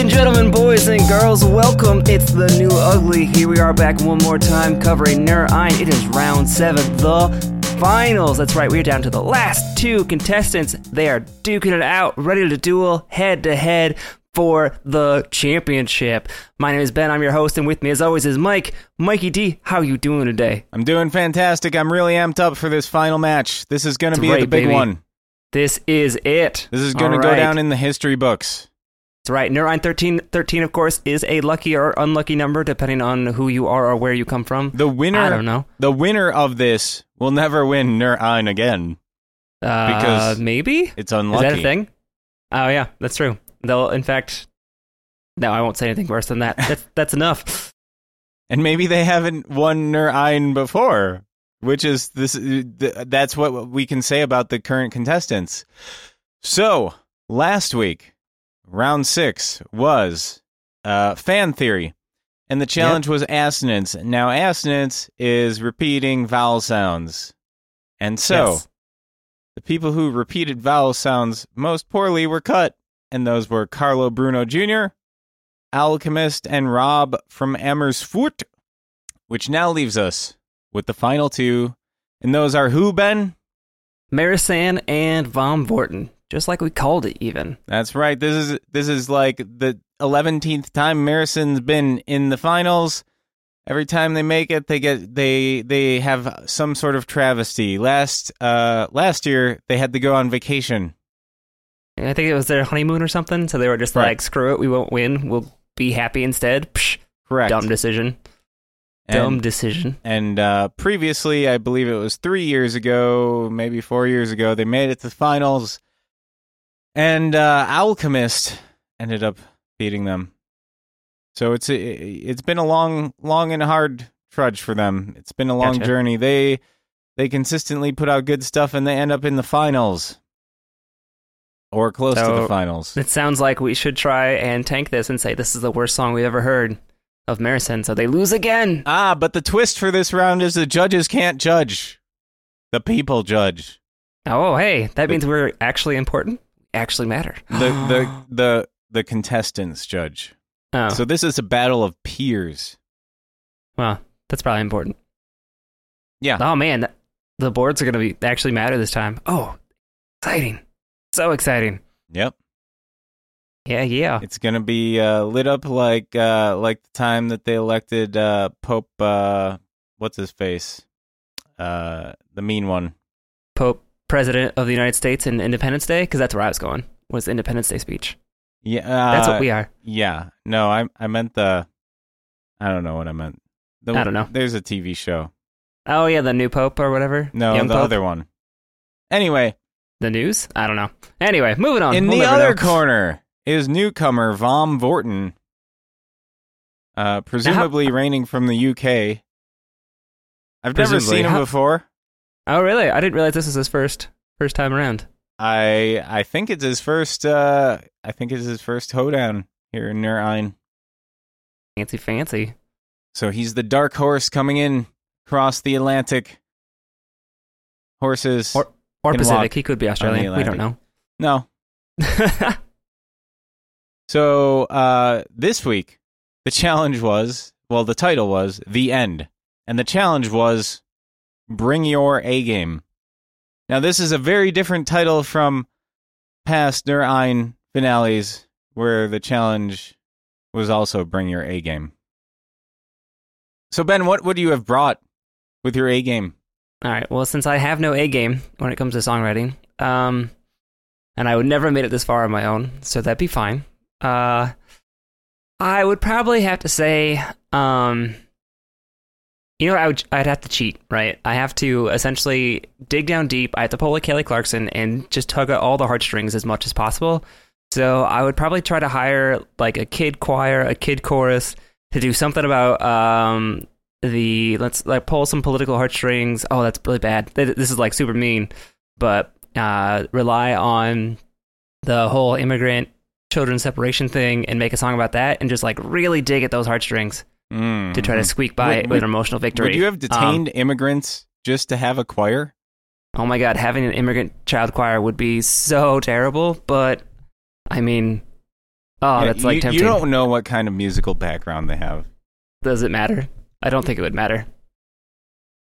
and gentlemen, boys and girls, welcome. It's the new ugly. Here we are back one more time covering Nur Ein. It is round seven, the finals. That's right, we're down to the last two contestants. They are duking it out, ready to duel head to head for the championship. My name is Ben. I'm your host, and with me, as always, is Mike. Mikey D, how you doing today? I'm doing fantastic. I'm really amped up for this final match. This is going to be right, the big baby. one. This is it. This is going to All go down in the history books. Right. Nur Ein 13, 13, of course, is a lucky or unlucky number depending on who you are or where you come from. The winner, I don't know. the winner of this will never win Nur Ein again. Uh, Because maybe It's unlucky. is that a thing? Oh yeah, that's true. They'll, in fact, no, I won't say anything worse than that. That's that's enough. And maybe they haven't won Nur Ein before, which is this. That's what we can say about the current contestants. So last week, round six was uh, fan theory, and the challenge was assonance. Now assonance is repeating vowel sounds, and so Yes. the people who repeated vowel sounds most poorly were cut, and those were Carlo Bruno Jr., Alchemist, and Rob from Amersfoort, which now leaves us with the final two, and those are who, Ben? Marison and Vom Vorten, just like we called it. Even That's right. This is this is like the eleventeenth time Marison's been in the finals. Every time they make it, they get they they have some sort of travesty. Last uh last year they had to go on vacation. I think it was their honeymoon or something. So they were just Right. like, "Screw it, we won't win. We'll be happy instead." Psh, Correct. dumb decision. And- dumb decision. And uh, previously, I believe it was three years ago, maybe four years ago, they made it to the finals, and uh, Alchemist ended up beating them. So it's a, it's been a long, long and hard trudge for them. It's been a long Gotcha. journey. They they consistently put out good stuff, and they end up in the finals or close to the finals. It sounds like we should try and tank this and say this is the worst song we've ever heard of Marison, so they lose again. Ah, but the twist for this round is the judges can't judge; the people judge. Oh, hey, that The- means we're actually important. Actually matter. the the the the contestants judge. oh, So this is a battle of peers. well, that's probably important. Yeah. Oh man, the boards are gonna be actually matter this time. Oh, exciting! So exciting. Yep. Yeah, yeah. It's gonna be uh, lit up like uh, like the time that they elected uh, Pope. Uh, what's his face? Uh, the mean one. Pope, President of the United States, and Independence Day, because that's where I was going. Was Independence Day speech? Yeah. Uh, That's what we are. Yeah. No, I I meant the. I don't know what I meant. The, I don't know. There's a TV show. Oh yeah, the new Pope or whatever. No, Young the Pope? other one. Anyway, The news? I don't know. Anyway, moving on. In We'll the other know. corner is newcomer Vom Vorten, uh, presumably reigning from the UK. I've never seen him How- before. Oh really? I didn't realize this was his first first time around. I I think it's his first. Uh, I think it's his first hoedown here in Nur Ein. Fancy, fancy. So he's the dark horse coming in across the Atlantic. Horses. Or- Or Pacific. He could be Australian. We don't know. no. So uh, this week, the challenge was well, the title was The End. And the challenge was Bring Your A Game. Now, this is a very different title from past Nur Ein finales, where the challenge was also Bring Your A Game. So, Ben, what would you have brought with your A game? All right. Well, since I have no A game when it comes to songwriting, um, and I would never have made it this far on my own, so that'd be fine. Uh, I would probably have to say, um, you know, I would, I'd have to cheat, right? I have to essentially dig down deep. I have to pull a Kelly Clarkson and just tug at all the heartstrings as much as possible. So I would probably try to hire like a kid choir, a kid chorus to do something about um, the let's like pull some political heartstrings. Oh, that's really bad. This is like super mean, but uh, rely on the whole immigrant children separation thing and make a song about that, and just like really dig at those heartstrings Mm. to try to squeak by Would- with an emotional victory. Would you have Um, detained immigrants just to have a choir? oh my god, having an immigrant child choir would be so terrible. But I mean, Oh, Yeah, that's like you, tempting. you don't know what kind of musical background they have. Does it matter? I don't think it would matter.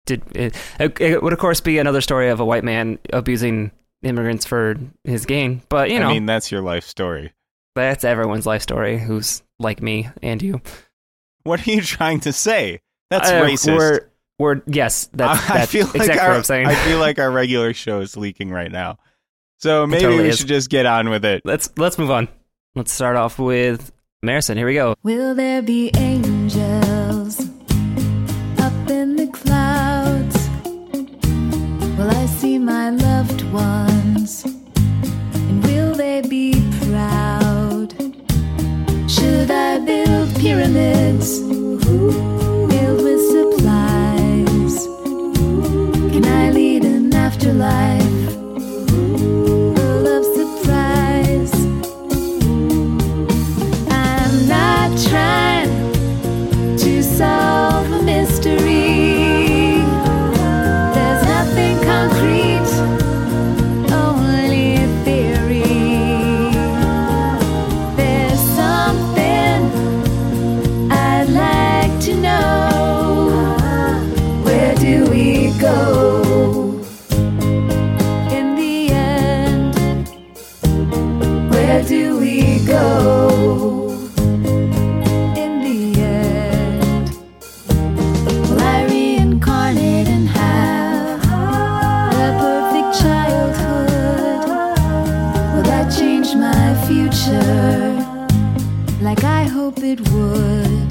Did it, it, it would of course be another story of a white man abusing immigrants for his gain, but you know I mean, that's your life story. that's everyone's life story who's like me and you. What are you trying to say? That's Uh, racist. We're, we're yes, that's, I feel like exactly our, what I'm saying. I feel like our regular show is leaking right now. So maybe totally we is. should just get on with it. let's let's move on. Let's start off with Marison. Here we go. Will there be angels up in the clouds? Will I see my loved ones? Pyramids filled with supplies? Can I lead an afterlife future like I hope it would?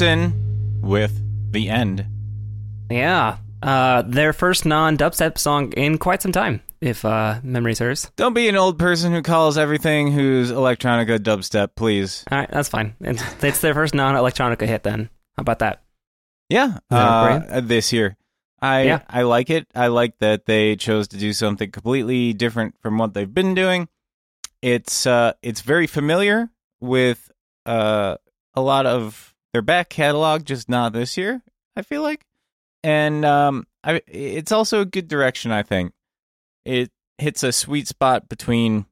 Marison with The End. Yeah, uh, their first non-dubstep song in quite some time, if uh, memory serves. Don't be an old person who calls everything who's electronica dubstep, please. All right, that's fine. It's, it's their first non-electronica hit. Then how about that? Yeah, that uh, this year. I Yeah. I like it. I like that they chose to do something completely different from what they've been doing. It's uh it's very familiar with uh a lot of their back catalog, just not this year. I feel like, and um, I it's also a good direction. I think it hits a sweet spot between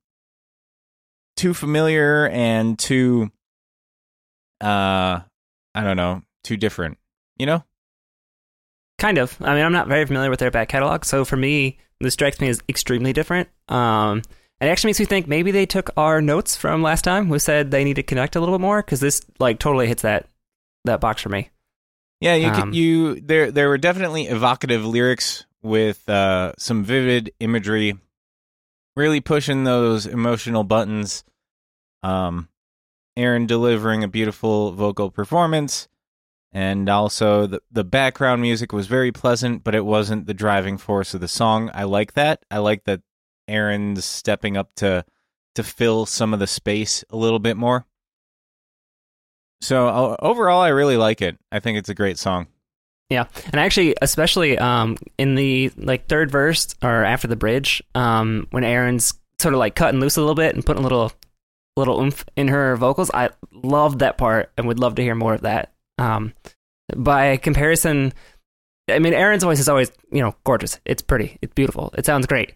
too familiar and too uh I don't know, too different. You know? Kind of. I mean, I'm not very familiar with their back catalog, so for me, this strikes me as extremely different. Um, it actually makes me think maybe they took our notes from last time, who said they need to connect a little bit more, because this like totally hits that that box for me. Yeah, you Um, could, you there there were definitely evocative lyrics with uh some vivid imagery really pushing those emotional buttons. Um Aaron delivering a beautiful vocal performance and also the the background music was very pleasant, but it wasn't the driving force of the song. I like that. I like that Aaron's stepping up to to fill some of the space a little bit more. So o- overall, I really like it. I think it's a great song. Yeah, and actually, especially um, in the like third verse or after the bridge, um, when Aaron's sort of like cutting loose a little bit and putting a little little oomph in her vocals, I loved that part and would love to hear more of that. Um, by comparison, I mean Aaron's voice is always you know gorgeous. It's pretty. It's beautiful. It sounds great.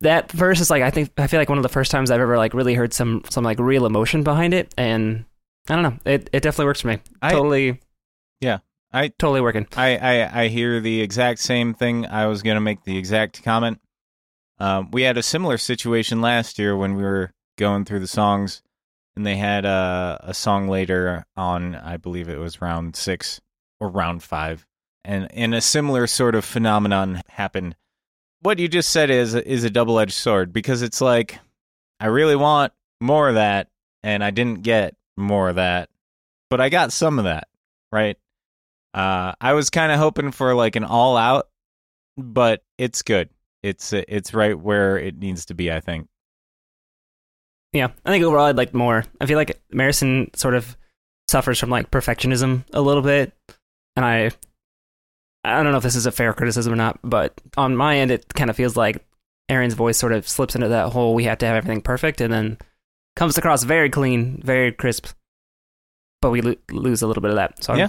That verse is like I think I feel like one of the first times I've ever like really heard some some like real emotion behind it, and I don't know. It it definitely works for me. I- totally. Yeah, I- totally working. I, I, I hear the exact same thing. I was going to make the exact comment. Um, we had a similar situation last year when we were going through the songs, and they had a, a song later on, I believe it was round six or round five, and, and a similar sort of phenomenon happened. What you just said is is a double edged sword because it's like I really want more of that, and I didn't get more of that, but I got some of that, right? Uh, I was kind of hoping for like an all out, but it's good. It's it's right where it needs to be. I think. Yeah, I think overall I'd like more. I feel like Marison sort of suffers from like perfectionism a little bit, and I, I don't know if this is a fair criticism or not, but on my end it kind of feels like Aaron's voice sort of slips into that whole we have to have everything perfect, and then comes across very clean, very crisp, but we lo- lose a little bit of that. So I'm Yeah.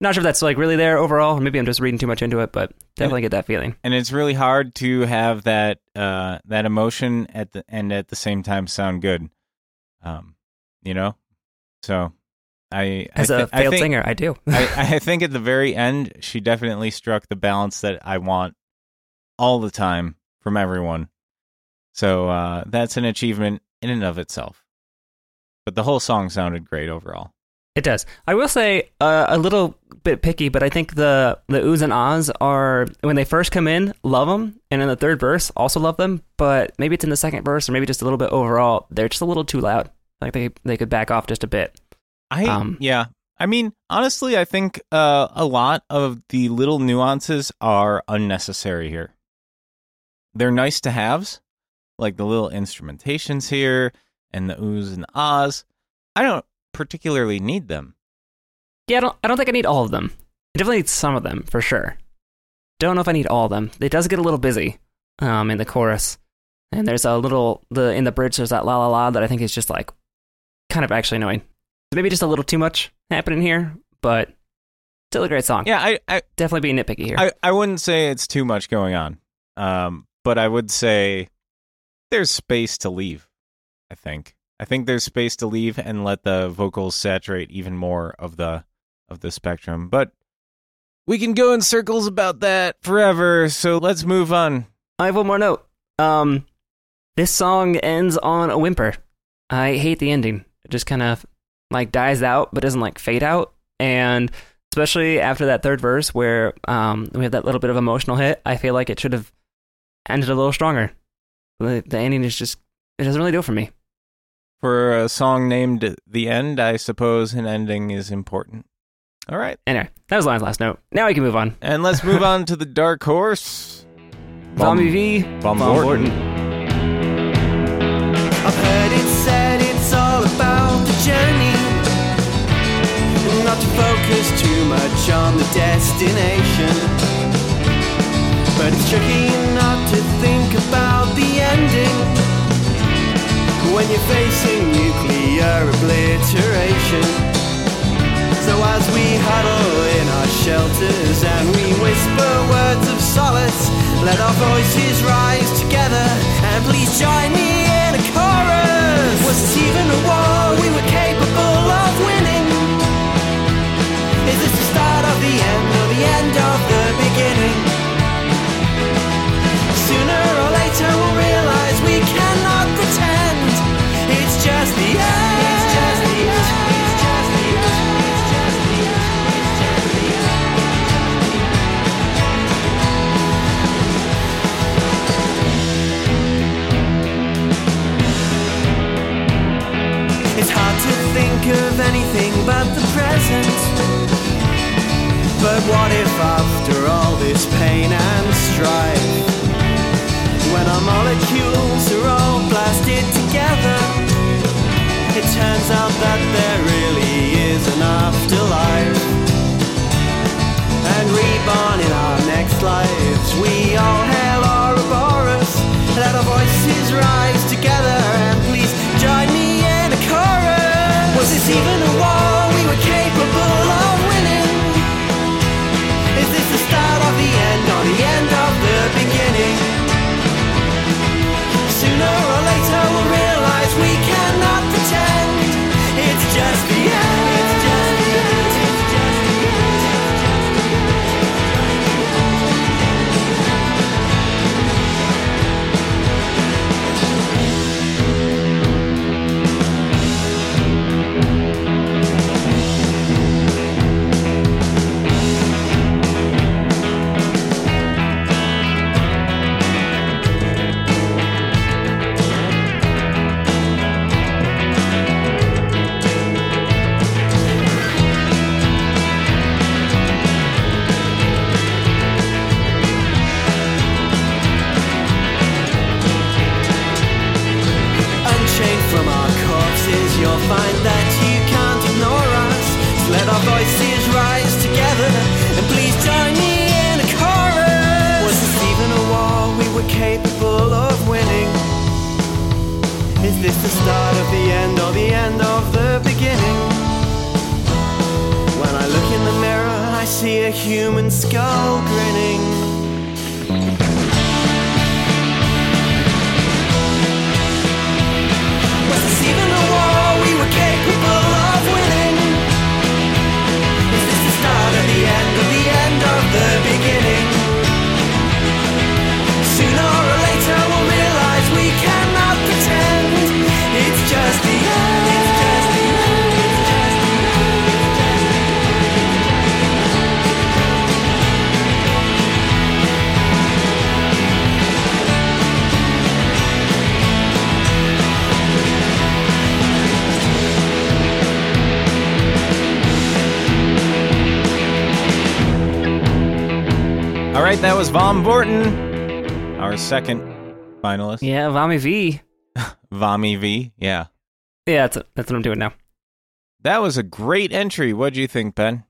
not sure if that's like really there overall. Maybe I'm just reading too much into it, but definitely get that feeling. and it's really hard to have that uh that emotion at the and at the same time sound good um you know so i As I a thi- I failed think, singer, I do. I, I think at the very end she definitely struck the balance that i want all the time from everyone so uh that's an achievement in and of itself but the whole song sounded great overall It does. I will say uh, a little bit picky, but I think the the oohs and ahs are when they first come in, love them, and in the third verse, also love them. But maybe it's in the second verse, or maybe just a little bit overall. They're just a little too loud. Like they they could back off just a bit. I Um, yeah. I mean, honestly, I think uh, a lot of the little nuances are unnecessary here. They're nice to haves, like the little instrumentations here and the oohs and the ahs. I don't particularly need them. Yeah, I don't I don't think I need all of them. I definitely need some of them for sure. Don't know if I need all of them. It does get a little busy um, in the chorus, and there's a little the in the bridge. There's that la la la that I think is just like kind of actually annoying. Maybe just a little too much happening here, but still a great song. Yeah, I I, definitely be nitpicky here. I, I wouldn't say it's too much going on, um, but I would say there's space to leave. I think I think there's space to leave and let the vocals saturate even more of the of the spectrum. But we can go in circles about that forever. So let's move on. I have one more note. Um, this song ends on a whimper. I hate the ending. It just kind of like dies out, but doesn't like fade out. And especially after that third verse, where um, we have that little bit of emotional hit, I feel like it should have ended a little stronger. The, the ending is just it doesn't really do it for me. For a song named "The End," I suppose an ending is important. All right, Anyway, that was Lion's last note. Now we can move on. and let's move on to the dark horse. Zombie V. Von Von Vorten. I've heard it said it's all about the journey. Not to focus too much on the destination. But it's tricky not to think about the ending when you're facing nuclear obliteration. So as we huddle in our shelters and we whisper words of solace, let our voices rise together and please join me in a chorus. Was this even a war we were capable of winning? Is this the start of the end or the end of the beginning? Sooner or later this the start of the end or the end of the beginning? When I look in the mirror, I see a human skull grinning. Right, that was Vom Vorten, our second finalist. Yeah, Vami V. Vami V. Yeah. Yeah, that's, that's what I'm doing now. That was a great entry. What do you think, Ben?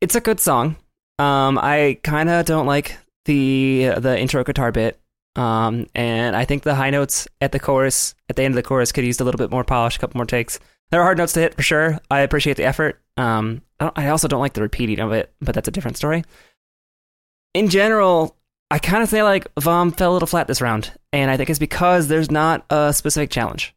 It's a good song. Um, I kind of don't like the the intro guitar bit. Um, and I think the high notes at the chorus, at the end of the chorus, could use a little bit more polish, a couple more takes. There are hard notes to hit for sure. I appreciate the effort. Um, I, don't, I also don't like the repeating of it, but that's a different story. In general, I kind of feel like Vom fell a little flat this round, and I think it's because there's not a specific challenge.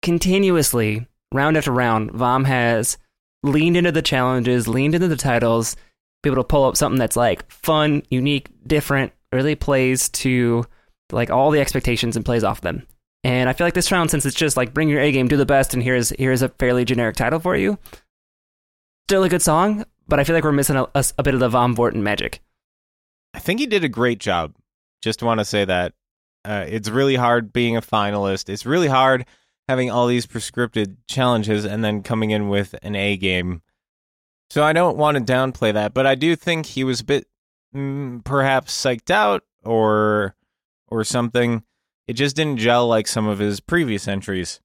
Continuously, round after round, Vom has leaned into the challenges, leaned into the titles, be able to pull up something that's like fun, unique, different, really plays to like all the expectations and plays off them. And I feel like this round, since it's just like bring your A game, do the best, and here's here's a fairly generic title for you. Still a good song, but I feel like we're missing a, a, a bit of the Vom Vorten magic. I think he did a great job. Just want to say that uh, it's really hard being a finalist. It's really hard having all these prescripted challenges and then coming in with an A game. So I don't want to downplay that, but I do think he was a bit mm, perhaps psyched out or or something. It just didn't gel like some of his previous entries.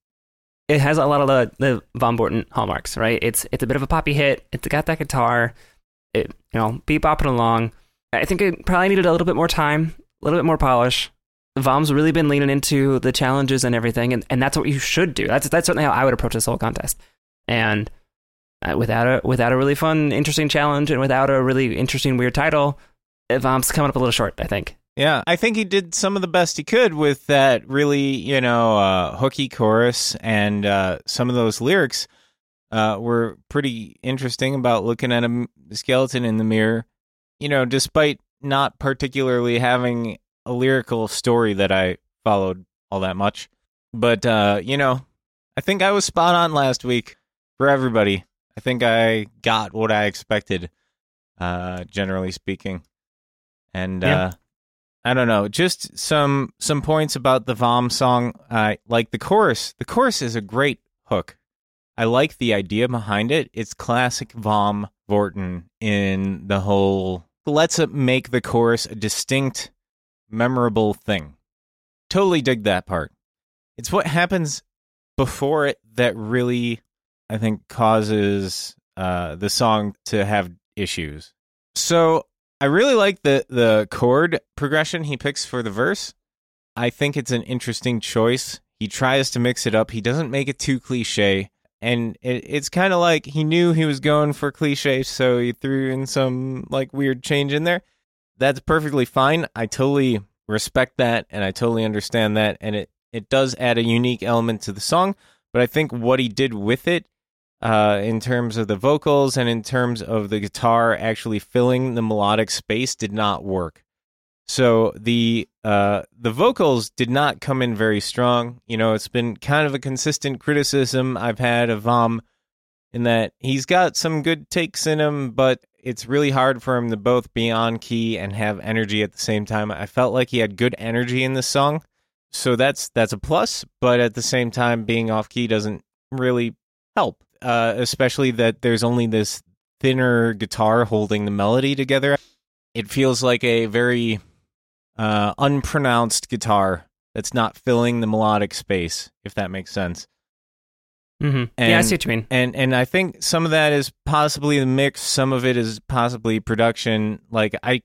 It has a lot of the, the Vom Vorten hallmarks, right? It's it's a bit of a poppy hit. It's got that guitar. It you know be bopping along. I think it probably needed a little bit more time, a little bit more polish. Vom's really been leaning into the challenges and everything, and, and that's what you should do. That's that's certainly how I would approach this whole contest. And uh, without a without a really fun, interesting challenge, and without a really interesting, weird title, Vom's coming up a little short. I think. Yeah, I think he did some of the best he could with that really, you know, uh, hooky chorus and uh, some of those lyrics uh, were pretty interesting about looking at a skeleton in the mirror. You know, despite not particularly having a lyrical story that I followed all that much. But, uh, you know, I think I was spot on last week for everybody. I think I got what I expected, uh, generally speaking. And, Yeah. uh, I don't know, just some some points about the Vom song. I like the chorus. The chorus is a great hook. I like the idea behind it. It's classic Vom Vorten in the whole let's make the chorus a distinct, memorable thing. totally dig that part. It's what happens before it that really, I think, causes uh, the song to have issues. So I really like the the chord progression he picks for the verse. I think it's an interesting choice. He tries to mix it up. He doesn't make it too cliche. And it, it's kind of like he knew he was going for cliche, so he threw in some like weird change in there. That's perfectly fine. I totally respect that and I totally understand that. And it, it does add a unique element to the song. But I think what he did with it, uh, in terms of the vocals and in terms of the guitar actually filling the melodic space, did not work. So the uh, the vocals did not come in very strong. You know, it's been kind of a consistent criticism I've had of Vom in that he's got some good takes in him, but it's really hard for him to both be on key and have energy at the same time. I felt like he had good energy in this song, so that's that's a plus. But at the same time, being off key doesn't really help, uh, especially that there's only this thinner guitar holding the melody together. It feels like a very uh, unpronounced guitar that's not filling the melodic space, if that makes sense. Mm-hmm. Yeah, I And- see what you mean. And and I think some of that is possibly the mix, some of it is possibly production. Like I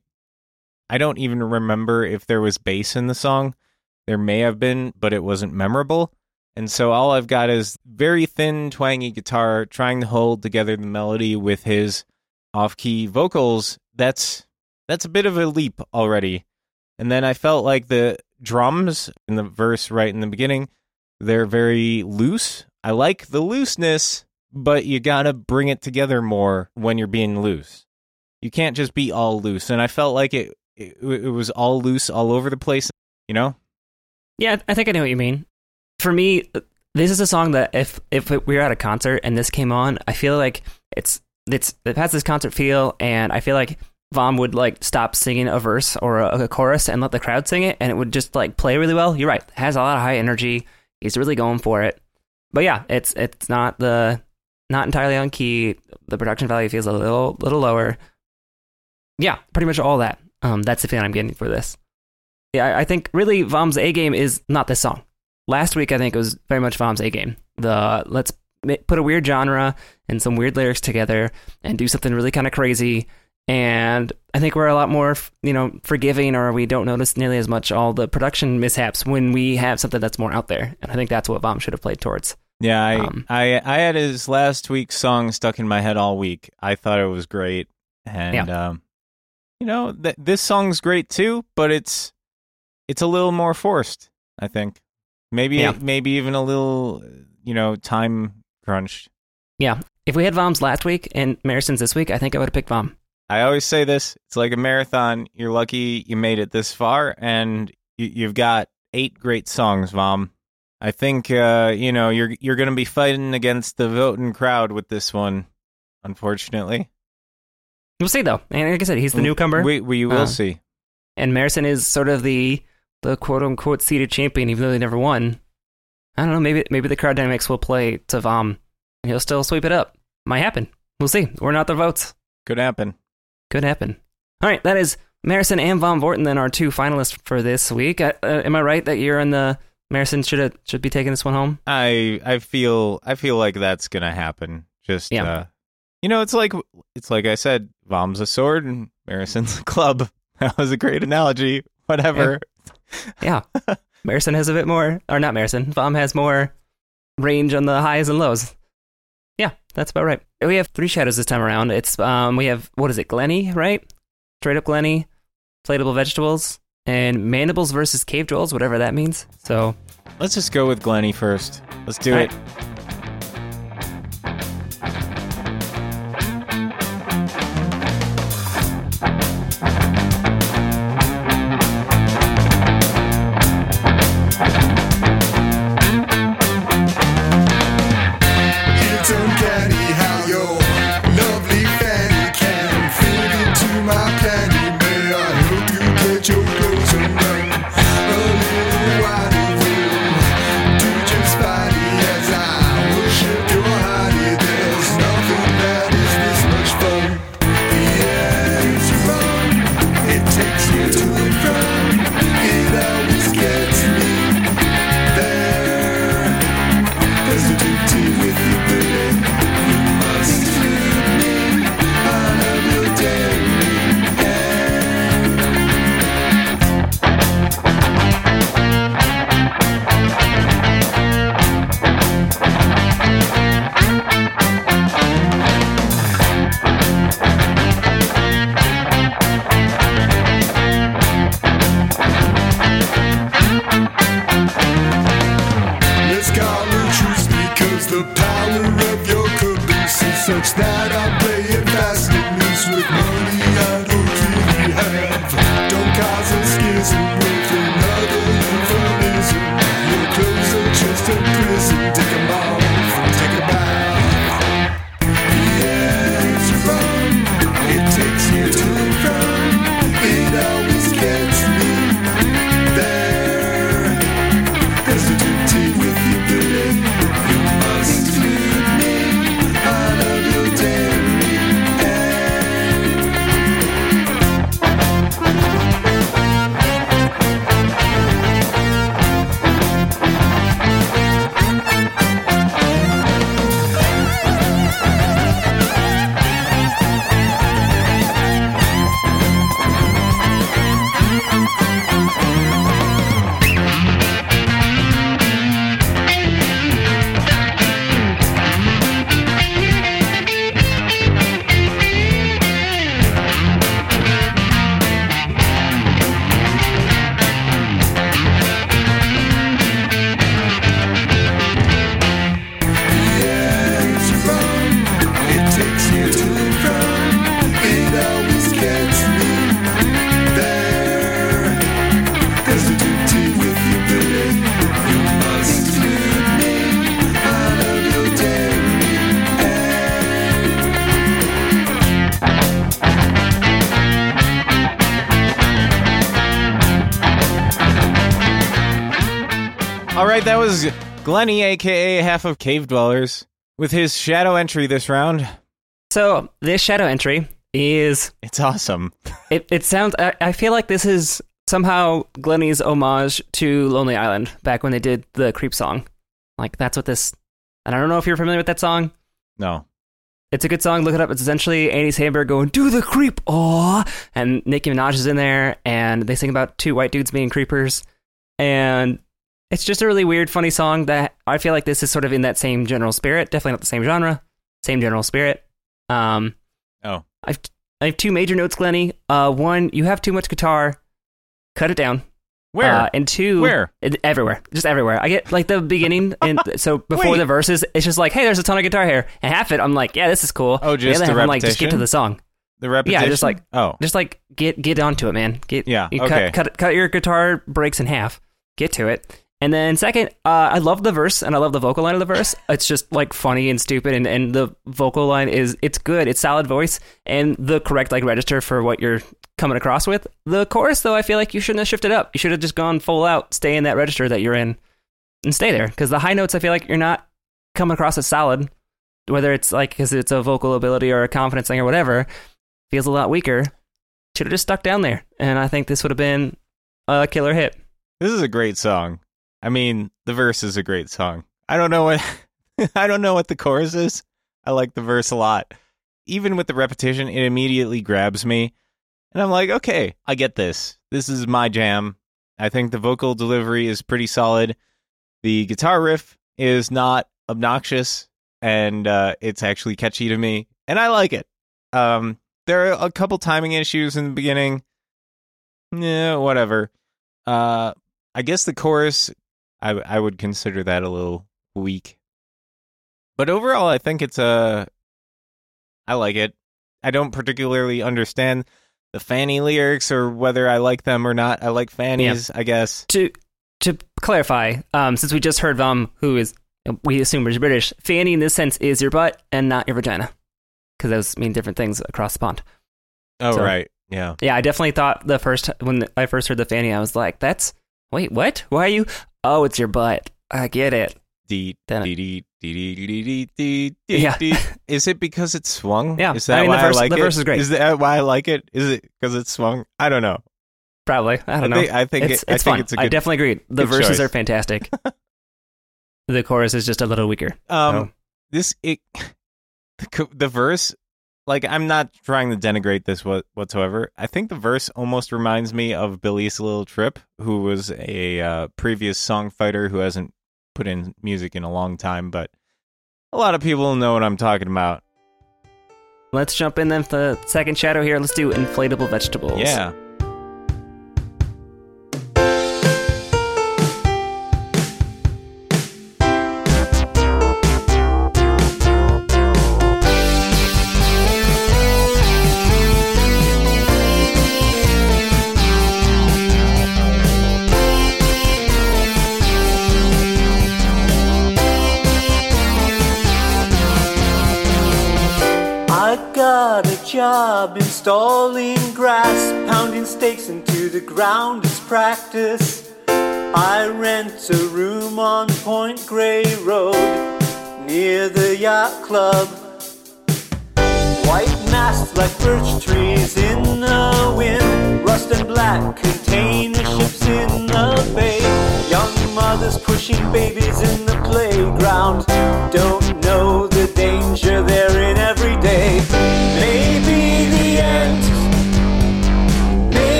I don't even remember if there was bass in the song. There may have been, but it wasn't memorable. And so all I've got is very thin, twangy guitar trying to hold together the melody with his off-key vocals. That's that's a bit of a leap already. And then I felt like the drums in the verse right in the beginning, they're very loose. I like the looseness, but you got to bring it together more when you're being loose. You can't just be all loose. And I felt like it it, it was all loose all over the place, you know? Yeah, I think I know what you mean. For me, this is a song that if if we were at a concert and this came on, I feel like it's it's it has this concert feel, and I feel like Vom would like stop singing a verse or a, a chorus and let the crowd sing it, and it would just like play really well. You're right, has a lot of high energy. He's really going for it. But yeah, it's it's not the not entirely on key. The production value feels a little little lower. Yeah, pretty much all that. Um, that's the feeling I'm getting for this. Yeah, I- I think really Vom's A game is not this song. Last week, I think it was very much Vom's A game. The let's put a weird genre and some weird lyrics together and do something really kind of crazy. And I think we're a lot more, you know, forgiving, or we don't notice nearly as much all the production mishaps when we have something that's more out there. And I think that's what Vom should have played towards. Yeah, I, Um, I I had his last week's song stuck in my head all week. I thought it was great, and um, you know th- this song's great too, but it's it's a little more forced. I think maybe Yeah. maybe even a little you know time crunched. Yeah, if we had Vom's last week and Marison's this week, I think I would have picked Vom. I always say this: it's like a marathon. You're lucky you made it this far, and you, you've got eight great songs, Vom. I think uh, you know you're you're going to be fighting against the voting crowd with this one. Unfortunately, We'll see though. And like I said, he's the newcomer. We we will Uh, see. and Marison is sort of the the quote unquote seeded champion, even though they never won. I don't know. Maybe maybe the crowd dynamics will play to Vom, he'll still sweep it up. Might happen. We'll see. We're not the votes. Could happen. Could happen. All right, that is Marison and Vom Vorten. Then our two finalists for this week. Uh, uh, am I right that you're in the Marison should have, should be taking this one home? I I feel I feel like that's gonna happen. Just Yeah. uh, you know, it's like it's like I said, Vom's a sword and Marison's a club. That was a great analogy. Whatever. Yeah, Marison has a bit more, or not Marison. Vom has more range on the highs and lows. Yeah, that's about right. We have three shadows this time around. It's um, we have what is it, Glenny, right? Straight up Glenny, Platable vegetables, and mandibles versus Cave Dwellers, whatever that means. So Let's just go with Glenny first. Let's do All it. It's Glenny, aka half of Cave Dwellers, with his shadow entry this round. So this shadow entry is It's awesome. it. It sounds. I, I feel like this is somehow Glenny's homage to Lonely Island back when they did the Creep song. Like that's what this. And I don't know if you're familiar with that song. No. It's a good song. Look it up. It's essentially Andy Samberg going, "Do the creep, aw," and Nicki Minaj is in there, and they sing about two white dudes being creepers, and it's just a really weird, funny song that I feel like this is sort of in that same general spirit. Definitely not the same genre, same general spirit. Um, Oh. I've I have two major notes, Glenny. Uh, one, you have too much guitar. Cut it down. Where? Uh, and two, Where? It, everywhere, just everywhere. I get like the beginning, and so before Wait. the verses, it's just like, hey, there's a ton of guitar here, and half it, I'm like, yeah, this is cool. Oh, just the the half, I'm like, just get to the song. the repetition? Yeah, just like- Oh. Just like get get onto it, man. Get Yeah, okay. cut, cut cut your guitar breaks in half. Get to it. And then second, uh, I love the verse and I love the vocal line of the verse. It's just like funny and stupid, and, and the vocal line is it's good. It's solid voice and the correct like register for what you're coming across with. The chorus though, I feel like you shouldn't have shifted up. You should have just gone full out, stay in that register that you're in, and stay there. Because the high notes, I feel like you're not coming across as solid. Whether it's like because it's a vocal ability or a confidence thing or whatever, feels a lot weaker. Should have just stuck down there, and I think this would have been a killer hit. This is a great song. I mean, the verse is a great song. I don't know what I don't know what the chorus is. I like the verse a lot. Even with the repetition, it immediately grabs me. And I'm like, okay, I get this. This is my jam. I think the vocal delivery is pretty solid. The guitar riff is not obnoxious and uh, it's actually catchy to me. And I like it. Um, there are a couple timing issues in the beginning. Yeah, whatever. Uh, I guess the chorus, I I would consider that a little weak. But overall, I think it's a. I like it. I don't particularly understand the Fanny lyrics or whether I like them or not. I like Fanny's, I guess. To to clarify, um, since we just heard Vom, who is we assume is British, fanny in this sense is your butt and not your vagina, because those mean different things across the pond. Oh So- right, yeah. Yeah, I definitely thought the first when I first heard the fanny, I was like, "That's Wait, what? Why are you? Oh, it's your butt. I get it. Yeah. Is it because it's swung? Yeah. Is that I mean, why the verse, I like the it? verse is great. Is that why I like it? Is it because it's swung? I don't know. Probably. I don't I know. I think it's, it, it's I fun. Think it's a good, I definitely agree. The verses choice. are fantastic. the chorus is just a little weaker. Um, oh. this it the verse like I'm not trying to denigrate this what, whatsoever. I think the verse almost reminds me of Billy's Little Trip, who was a uh, previous song fighter who hasn't put in music in a long time, but a lot of people know what I'm talking about. Let's jump in then for the second shadow here. Let's do inflatable vegetables. Yeah. Job installing grass, pounding stakes into the ground as practice. I rent a room on Point Grey Road near the yacht club. White masts like birch trees in the wind, rust and black container ships in the bay. Young mothers pushing babies in the playground don't know the danger they're in every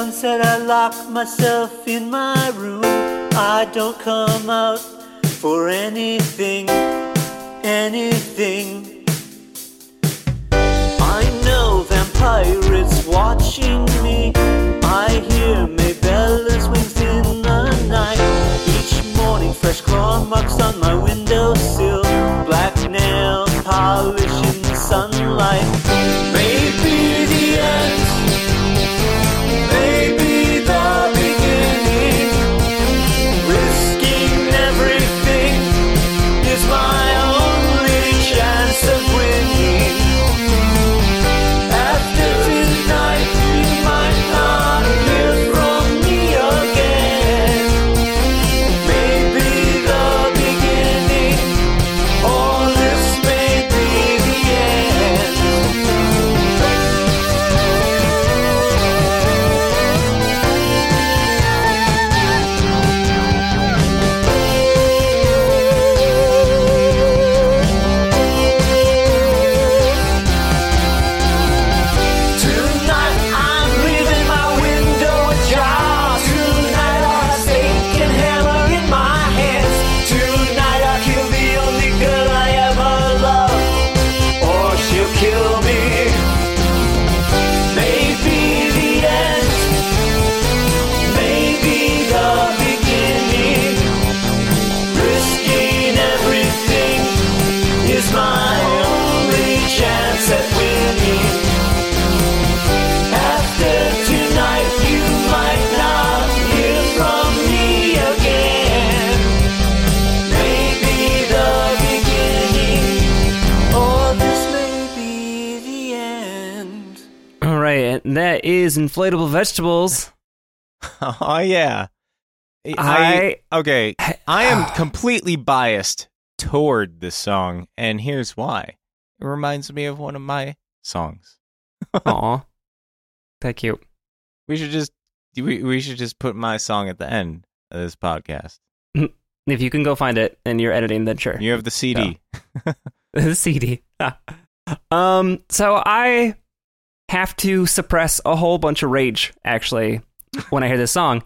sunset, I lock myself in my room. I don't come out for anything, anything. I know vampires watching me. I hear Mabella's wings in the night. Each morning, fresh claw marks on my windowsill. Black nail polish in the sunlight. Vegetables. Oh yeah. I- okay. I am completely biased toward this song, and here's why. It reminds me of one of my songs. Aw, that cute. We should just we, we should just put my song at the end of this podcast. If you can go find it and you're editing, then sure. You have the CD. the CD. um, so I have to suppress a whole bunch of rage actually when I hear this song,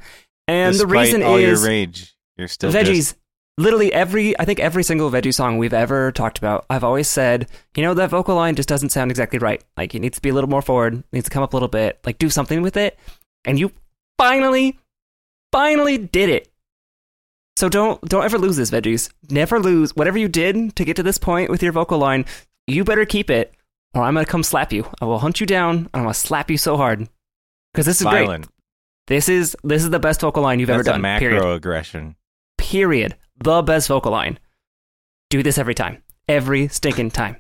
and the reason all is your rage, you're still veggies. just- Literally every, I think every single veggie song we've ever talked about, I've always said, you know, that vocal line just doesn't sound exactly right. Like it needs to be a little more forward, it needs to come up a little bit, like do something with it. And you finally, finally did it. So don't don't ever lose this, veggies. Never lose whatever you did to get to this point with your vocal line. You better keep it, or I'm gonna come slap you. I will hunt you down, and I'm gonna slap you so hard because this is great. This is this is the best vocal line you've That's ever done. macro period aggression. period. The best vocal line. Do this every time. Every stinking time.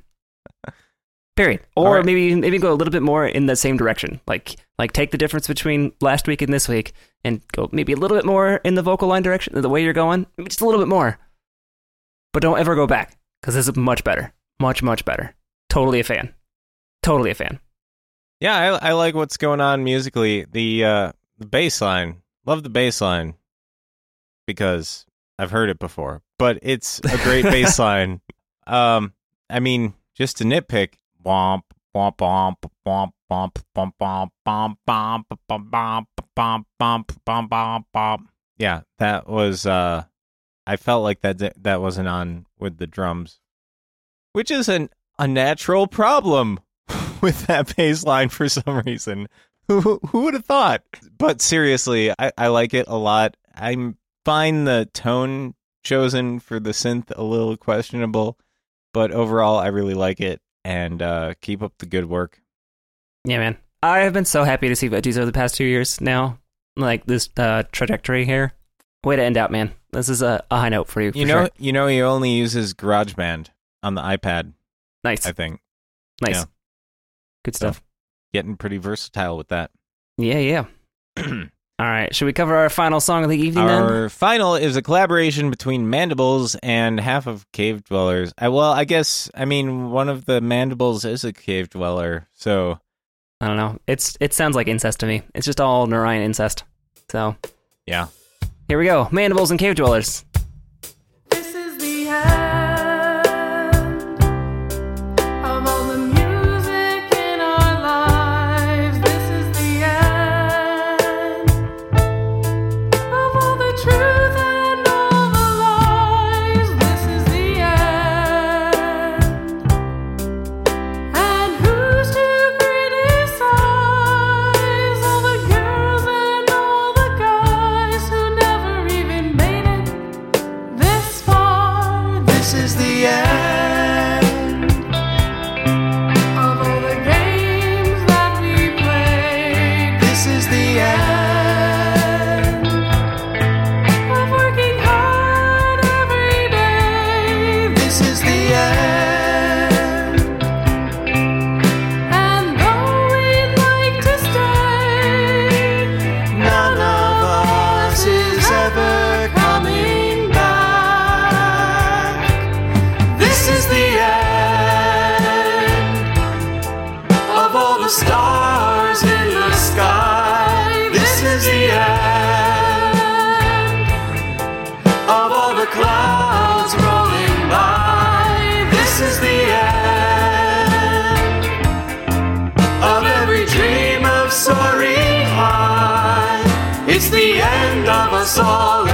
Period. Or right. maybe maybe go a little bit more in the same direction. Like like take the difference between last week and this week and go maybe a little bit more in the vocal line direction, the way you're going. Maybe just a little bit more. But don't ever go back because this is much better. Much much better. Totally a fan. Totally a fan. Yeah, I, I like what's going on musically. The uh, the bass line, love the bass line because I've heard it before, but it's a great bass line. Um, I mean, just to nitpick, womp womp womp womp womp womp womp womp womp womp womp womp womp womp womp womp. Yeah, that was. Uh, I felt like that that wasn't on with the drums, which is an a natural problem with that bass line for some reason. Who who would have thought? But seriously, I, I like it a lot. I find the tone chosen for the synth a little questionable, but overall I really like it and uh, keep up the good work. Yeah, man. I have been so happy to see veggies over the past two years now. Like this uh, trajectory here. Way to end out, man. This is a, a high note for you. You for know, sure. you know, he only uses GarageBand on the iPad. nice, I think nice, yeah. Good stuff. getting pretty versatile with that. Yeah, yeah. All right, should we cover our final song of the evening then? Our final is a collaboration between Mandibles and half of Cave Dwellers. I, well, I guess I mean one of the Mandibles is a cave dweller, so I don't know. It's it sounds like incest to me. It's just all Nur Ein incest. So yeah. here we go. Mandibles and cave dwellers. All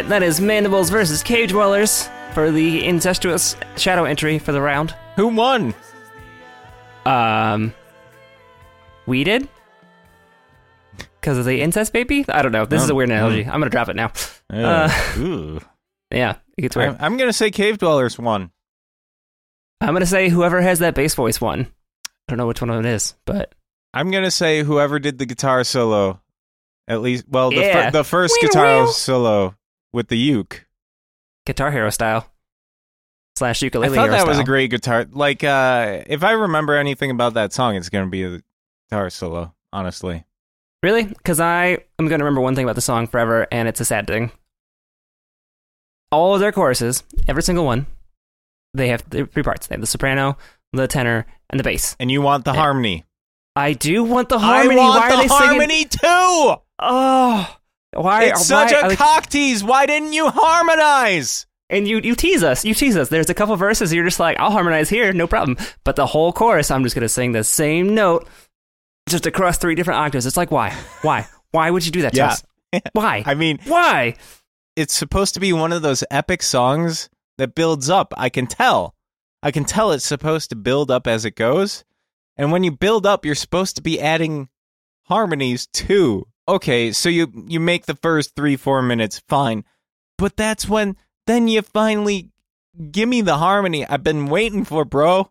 right, that is Mandibles versus Cave Dwellers for the incestuous shadow entry for the round. Who won? Um, we did because of the incest baby. I don't know. This is a weird analogy. I'm gonna drop it now. Uh, Ooh. Yeah, it gets weird. I'm, I'm gonna say Cave Dwellers won. I'm gonna say whoever has that bass voice won. I don't know which one of it is, but I'm gonna say whoever did the guitar solo, at least. Well, the, fir- the first Wee guitar solo with the uke. Guitar Hero style slash ukulele. I thought Hero that was a great guitar. Like, uh, if I remember anything about that song, it's gonna be a guitar solo. Honestly, Really? Because I am going to remember one thing about the song forever, and it's a sad thing. All of their choruses, every single one, they have three parts. They have the soprano, the tenor, and the bass. and you want the Yeah. harmony. I do want the harmony. I want why are the they singing? harmony too. Oh, why? It's such why- a like- cock tease. Why didn't you harmonize? and you you tease us. You tease us. There's a couple verses you're just like, I'll harmonize here, no problem. But the whole chorus, I'm just gonna sing the same note, just across three different octaves. It's like, why? Why? Why would you do that to Yeah. us? Why? I mean, why? it's supposed to be one of those epic songs that builds up. I can tell. I can tell it's supposed to build up as it goes. And when you build up, you're supposed to be adding harmonies too. Okay, so you you make the first 3 4 minutes fine. But that's when then you finally give me the harmony I've been waiting for, bro.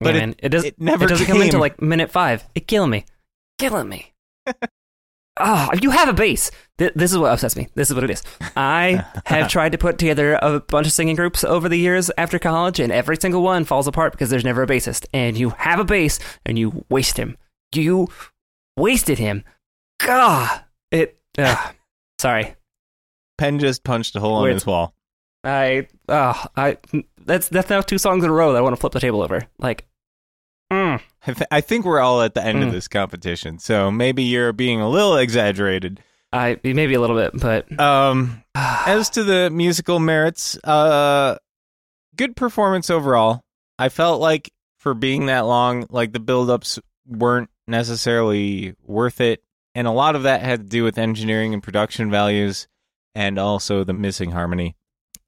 But Yeah, it- man, it, does, it never doesn't come into like minute five. It killing me, killing me. Ah, you have a bass. Th- this is what upsets me. This is what it is. I have tried to put together a bunch of singing groups over the years after college, and every single one falls apart because there's never a bassist. And you have a bass, and you waste him. You wasted him. Gah! It. Uh, sorry. Penn just punched a hole in his wall. I. Uh, I. That's that's now two songs in a row that I want to flip the table over. Like. Mm. I, th- I think we're all at the end of Mm. this competition, so maybe you're being a little exaggerated. I maybe a little bit, but Um, as to the musical merits, uh, good performance overall. I felt like for being that long, like the build-ups weren't necessarily worth it, and a lot of that had to do with engineering and production values, and also the missing harmony.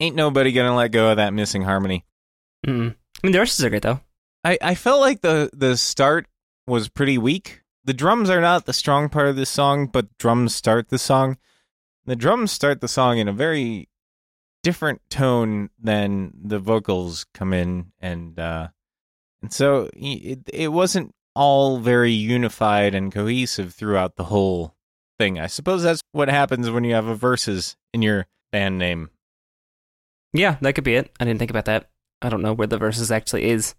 Ain't nobody gonna let go of that missing harmony. mm. I mean the verses are great though. I, I felt like the the start was pretty weak. The drums are not the strong part of this song, but drums start the song. The drums start the song in a very different tone than the vocals come in, and uh, and so it it wasn't all very unified and cohesive throughout the whole thing. I suppose that's what happens when you have a verses in your band name. Yeah, that could be it. I didn't think about that. I don't know where the verses actually is.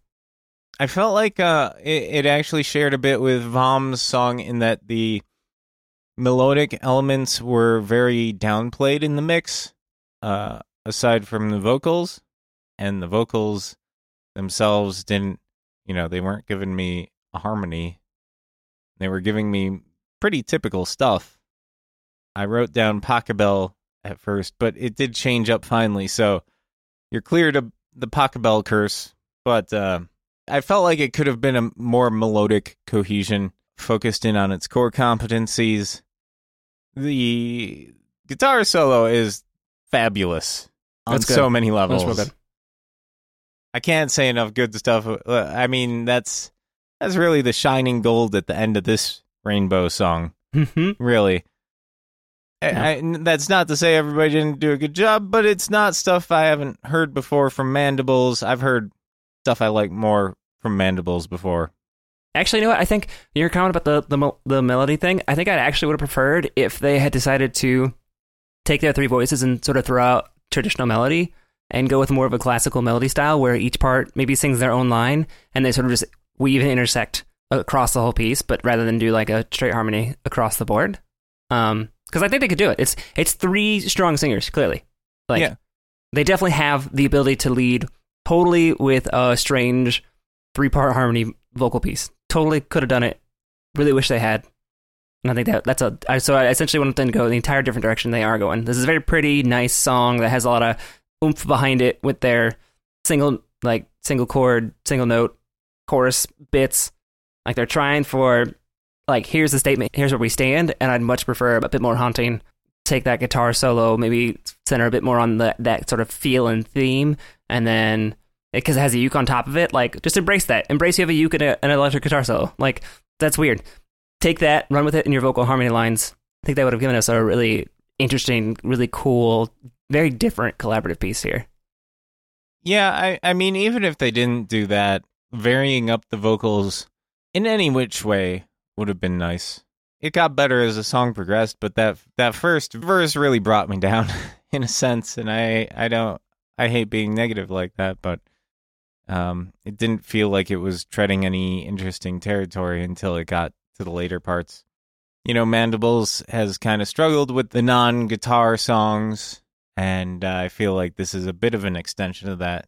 I felt like uh, it, it actually shared a bit with Vom's song in that the melodic elements were very downplayed in the mix, uh, aside from the vocals, and the vocals themselves didn't, you know, they weren't giving me harmony. They were giving me pretty typical stuff. I wrote down Pachelbel at first, but it did change up finally, so you're clear to the Pachelbel curse, but uh, I felt like it could have been a more melodic cohesion, focused in on its core competencies. The guitar solo is fabulous on good. so many levels. I can't say enough good stuff. Uh, I mean, that's that's really the shining gold at the end of this rainbow song. Mm-hmm. Really. Yeah. I, I- that's not to say everybody didn't do a good job, but it's not stuff I haven't heard before from Mandibles. I've heard stuff I like more from Mandibles before. Actually, you know what? I think your comment about the the, the melody thing. I think I actually would have preferred if they had decided to take their three voices and sort of throw out traditional melody and go with more of a classical melody style where each part maybe sings their own line and they sort of just weave and intersect across the whole piece, but rather than do like a straight harmony across the board. Um, because I think they could do it. It's it's three strong singers clearly. Like Yeah. they definitely have the ability to lead totally with a strange three part harmony vocal piece. Totally could have done it. Really wish they had. And I think that that's a I, so I essentially want them to go the entire different direction they are going. This is a very pretty, nice song that has a lot of oomph behind it with their single like single chord, single note chorus bits. Like they're trying for like here's the statement, here's where we stand, and I'd much prefer a bit more haunting. Take that guitar solo, maybe center a bit more on the, that sort of feel and theme, and then because it has a uke on top of it, like just embrace that. Embrace you have a uke and a, an electric guitar solo. Like that's weird. Take that, run with it in your vocal harmony lines. I think that would have given us a really interesting, really cool, very different collaborative piece here. Yeah, I, I mean, even if they didn't do that, varying up the vocals in any which way would have been nice. It got better as the song progressed, but that that first verse really brought me down in a sense, and I I don't I hate being negative like that, but um, it didn't feel like it was treading any interesting territory until it got to the later parts. You know, Mandibles has kind of struggled with the non-guitar songs, and uh, I feel like this is a bit of an extension of that.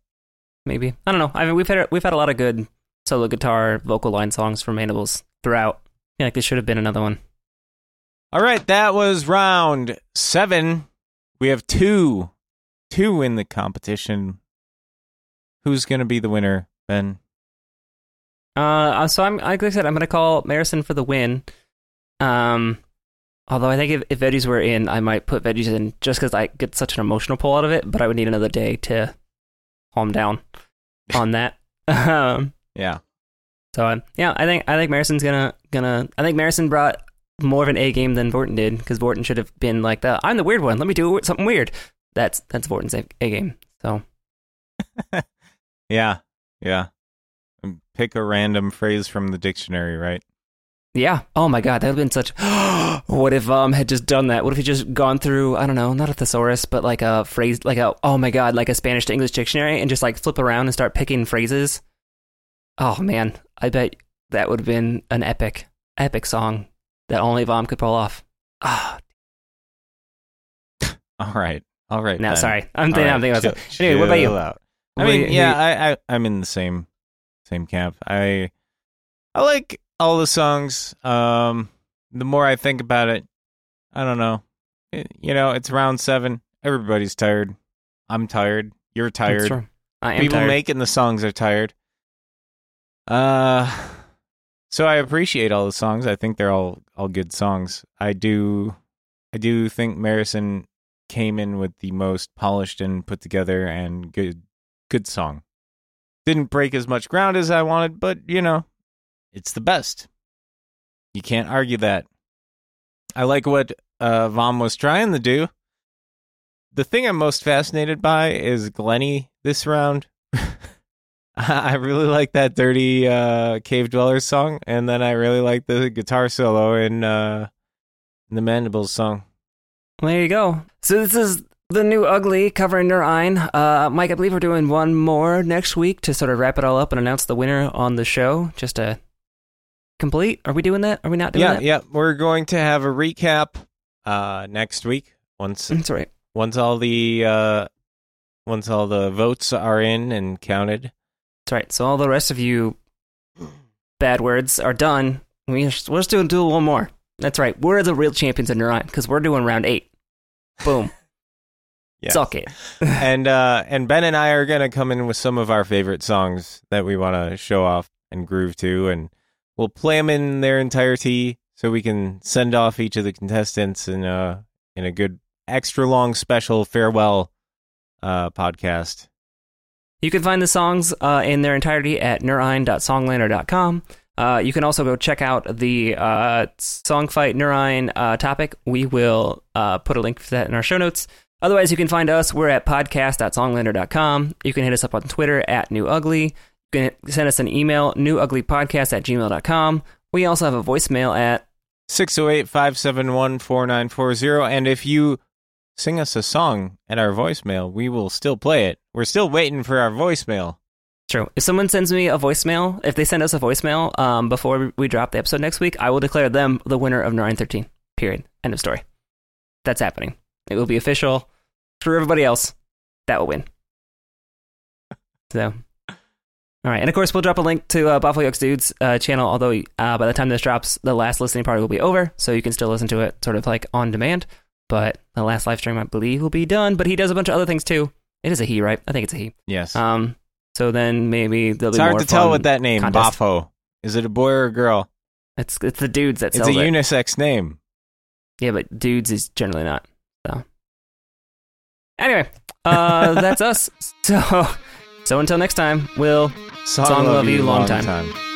Maybe I don't know. I mean, we've had we've had a lot of good solo guitar vocal line songs from Mandibles throughout. I feel like this should have been another one. All right, that was round seven. We have two, two in the competition. Who's going to be the winner, Ben? Uh, so I'm like I said, I'm gonna call Marison for the win. Um, although I think if, if veggies were in, I might put veggies in just because I get such an emotional pull out of it. But I would need another day to calm down on that. um, Yeah. so um, yeah, I think I think Marison's gonna gonna. I think Marison brought more of an A game than Vorten did because Vorten should have been like the I'm the weird one. Let me do something weird. That's that's Vorten's A, A game. So yeah, yeah. Pick a random phrase from the dictionary, right? Yeah. Oh my god, that would have been such. what if um had just done that? What if he just gone through I don't know, not a thesaurus, but like a phrase, like a oh my god, like a Spanish to English dictionary, and just like flip around and start picking phrases. Oh man, I bet that would have been an epic, epic song that only Vom could pull off. Ah, All right, all right. no, then. sorry, I'm thinking, right, I'm thinking about something. Anyway, what about you? out. I mean, you? yeah, I, I, I'm in the same, same camp. I, I like all the songs. Um, the more I think about it, I don't know. It- you know, it's round seven. Everybody's tired. I'm tired. You're tired. I am People tired. making the songs are tired. Uh, so I appreciate all the songs. I think they're all all good songs. I do, I do think Marison came in with the most polished and put together and good good song. Didn't break as much ground as I wanted, but you know, it's the best. You can't argue that. I like what uh, Vom was trying to do. The thing I'm most fascinated by is Glenny this round. I really like that dirty uh, cave dwellers song, and then I really like the guitar solo in uh, the Mandibles song. There you go. So this is the new Ugly covering Nur Ein. Uh, Mike, I believe we're doing one more next week to sort of wrap it all up and announce the winner on the show. Just to complete. Are we doing that? Are we not doing Yeah, that? yeah. Yeah. We're going to have a recap uh, next week once That's right. once all the uh, once all the votes are in and counted. That's right. So all the rest of you bad words are done. We just, we're just doing do one more. That's right. We're the real champions of Nur Ein because we're doing round eight. Boom. Yes. Suck it. and uh, and Ben and I are gonna come in with some of our favorite songs that we want to show off and groove to, and we'll play them in their entirety so we can send off each of the contestants in a in a good extra long special farewell uh, podcast. You can find the songs uh, in their entirety at neurine.songlander.com. Uh, you can also go check out the uh, Song Fight Nur Ein uh, topic. We will uh, put a link for that in our show notes. Otherwise, you can find us. We're at podcast.songlander.com. You can hit us up on Twitter at newugly. Send us an email, newuglypodcast at gmail.com. We also have a voicemail at 608 571 4940. And if you sing us a song at our voicemail, we will still play it. We're still waiting for our voicemail. True. If someone sends me a voicemail, if they send us a voicemail um, before we drop the episode next week, I will declare them the winner of 913. Period. End of story. That's happening. It will be official. For everybody else, that will win. So, all right. And of course, we'll drop a link to uh, Buffalo Yokes Dudes uh, channel, although uh, by the time this drops, the last listening party will be over. So you can still listen to it sort of like on demand. But the last live stream, I believe, will be done. But he does a bunch of other things too. It is a he, right? I think it's a he. Yes. Um, so then maybe there'll it's be hard to tell with that name, contest. Bafo. Is it a boy or a girl? It's it's the dudes that It's a it. unisex name. yeah, but dudes is generally not. So anyway, uh, that's us. So so until next time, we'll Song, Song love love you long long time. time.